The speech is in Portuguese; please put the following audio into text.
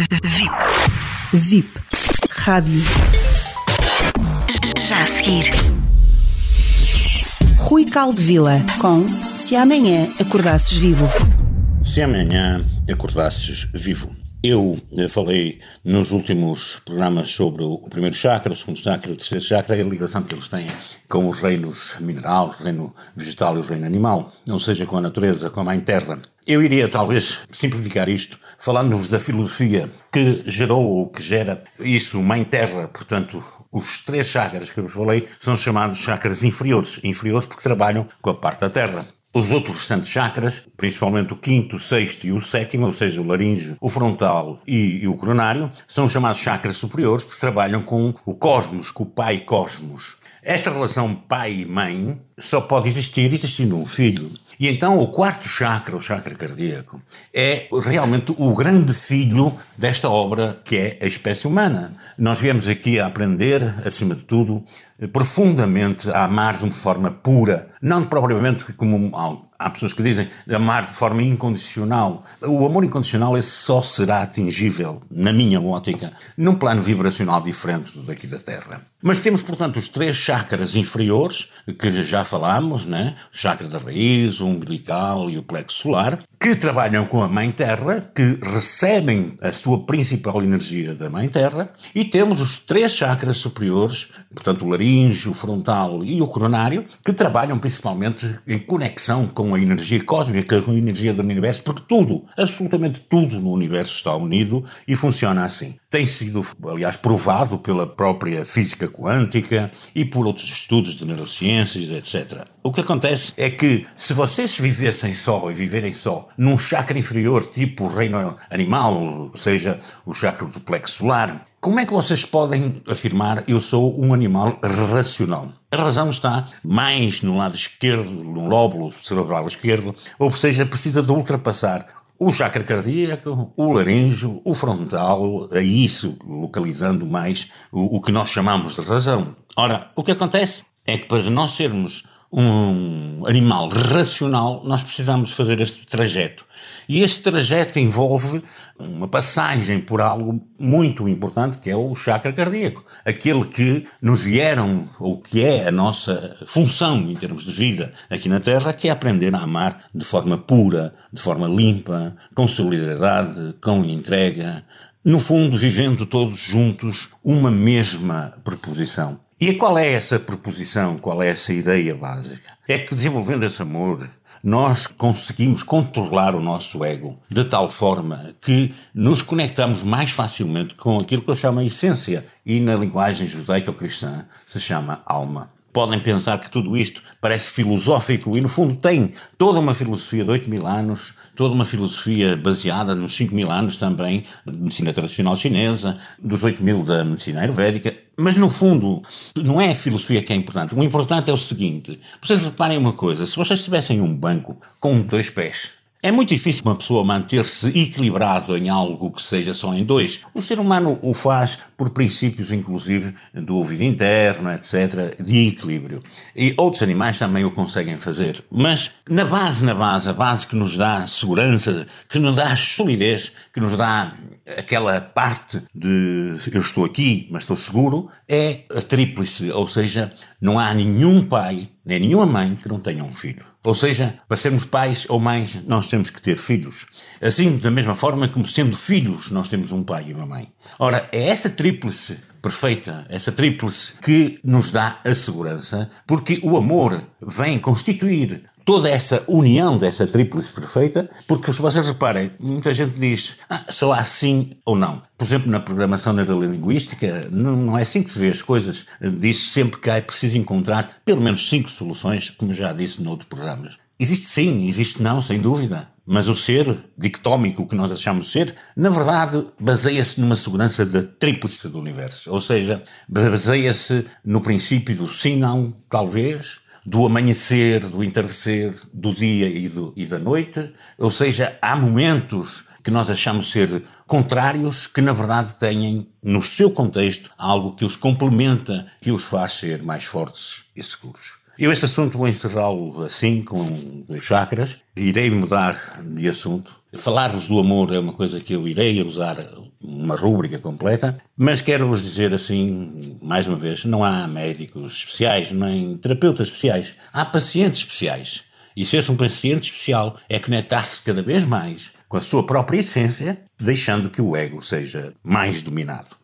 VIP. VIP. Rádio. Já a seguir. Rui Caldevila com Se Amanhã Acordasses Vivo. Se amanhã acordasses vivo. Eu eh, falei nos últimos programas sobre o primeiro chakra, o segundo chakra, o terceiro chakra e a ligação que eles têm com os reinos mineral, o reino vegetal e o reino animal, ou seja, com a natureza, com a mãe terra. Eu iria talvez simplificar isto falando-nos da filosofia que gerou ou que gera isso, mãe terra, portanto, os três chakras que eu vos falei são chamados chakras inferiores, inferiores porque trabalham com a parte da terra. Os outros restantes chakras, principalmente o quinto, o sexto e o sétimo, ou seja, o laríngeo, o frontal e, e, o coronário, são chamados chakras superiores porque trabalham com o cosmos, com o pai cosmos. Esta relação pai e mãe só pode existir existindo um filho. E então o quarto chakra, o chakra cardíaco, é realmente o grande filho desta obra que é a espécie humana. Nós viemos aqui a aprender, acima de tudo, profundamente a amar de uma forma pura, não propriamente como há pessoas que dizem amar de forma incondicional. O amor incondicional esse só será atingível, na minha ótica, num plano vibracional diferente do daqui da Terra. Mas temos, portanto, os três chakras inferiores, que já falámos, né? o chakra da raiz, o umbilical e o plexo solar, que trabalham com a Mãe Terra, que recebem a sua principal energia da Mãe Terra, e temos os três chakras superiores, portanto, o laringe, o frontal e o coronário, que trabalham principalmente em conexão com a energia cósmica, com a energia do universo, porque tudo, absolutamente tudo no universo está unido e funciona assim. Tem sido, aliás, provado pela própria física quântica e por outros estudos de neurociências, etc. O que acontece é que se vocês vivessem só e viverem só num chakra inferior, tipo o reino animal, ou seja, o chakra do plexo solar, como é que vocês podem afirmar eu sou um animal racional? A razão está mais no lado esquerdo, no lóbulo cerebral esquerdo, ou seja, precisa de ultrapassar o chakra cardíaco, o laríngeo, o frontal, a isso localizando mais o, o que nós chamamos de razão. Ora, o que acontece é que para nós sermos um animal racional, nós precisamos fazer este trajeto. E este trajeto envolve uma passagem por algo muito importante que é o chakra cardíaco. Aquele que nos vieram, ou que é a nossa função em termos de vida aqui na Terra, que é aprender a amar de forma pura, de forma limpa, com solidariedade, com entrega. No fundo, vivendo todos juntos uma mesma proposição. E qual é essa proposição? Qual é essa ideia básica? É que desenvolvendo esse amor, nós conseguimos controlar o nosso ego de tal forma que nos conectamos mais facilmente com aquilo que eu chamo a essência e na linguagem judaico-cristã se chama alma. Podem pensar que tudo isto parece filosófico e, no fundo, tem toda uma filosofia de 8 mil anos, toda uma filosofia baseada nos 5 mil anos também de medicina tradicional chinesa, dos 8 mil da medicina ayurvédica. Mas, no fundo, não é a filosofia que é importante. O importante é o seguinte: vocês reparem uma coisa, se vocês tivessem um banco com dois pés, é muito difícil uma pessoa manter-se equilibrado em algo que seja só em dois. O ser humano o faz por princípios, inclusive, do ouvido interno, etc., de equilíbrio. E outros animais também o conseguem fazer. Mas, na base, na base, a base que nos dá segurança, que nos dá solidez, que nos dá aquela parte de eu estou aqui, mas estou seguro, é a tríplice, ou seja, não há nenhum pai, nem nenhuma mãe que não tenha um filho. Ou seja, para sermos pais ou mães, nós temos que ter filhos. Assim, da mesma forma como sendo filhos, nós temos um pai e uma mãe. Ora, é essa tríplice perfeita, essa tríplice que nos dá a segurança, porque o amor vem constituir toda essa união dessa tríplice perfeita, porque se vocês reparem, muita gente diz ah, só há sim ou não. Por exemplo, na programação neurolinguística, não, não é assim que se vê as coisas. Diz sempre que é preciso encontrar pelo menos cinco soluções, como já disse noutros programas. Existe sim, existe não, sem dúvida. Mas o ser dictómico que nós achamos ser, na verdade, baseia-se numa segurança da tríplice do universo. Ou seja, baseia-se no princípio do sim, não, talvez, do amanhecer, do entardecer, do dia e, do, e da noite. Ou seja, há momentos que nós achamos ser contrários, que na verdade têm no seu contexto algo que os complementa, que os faz ser mais fortes e seguros. Eu este assunto vou encerrá-lo assim, com os chakras. Irei mudar de assunto. Falar-vos do amor é uma coisa que eu irei usar uma rúbrica completa, mas quero-vos dizer assim, mais uma vez, não há médicos especiais, nem terapeutas especiais, há pacientes especiais. E ser um paciente especial é conectar-se cada vez mais com a sua própria essência, deixando que o ego seja mais dominado.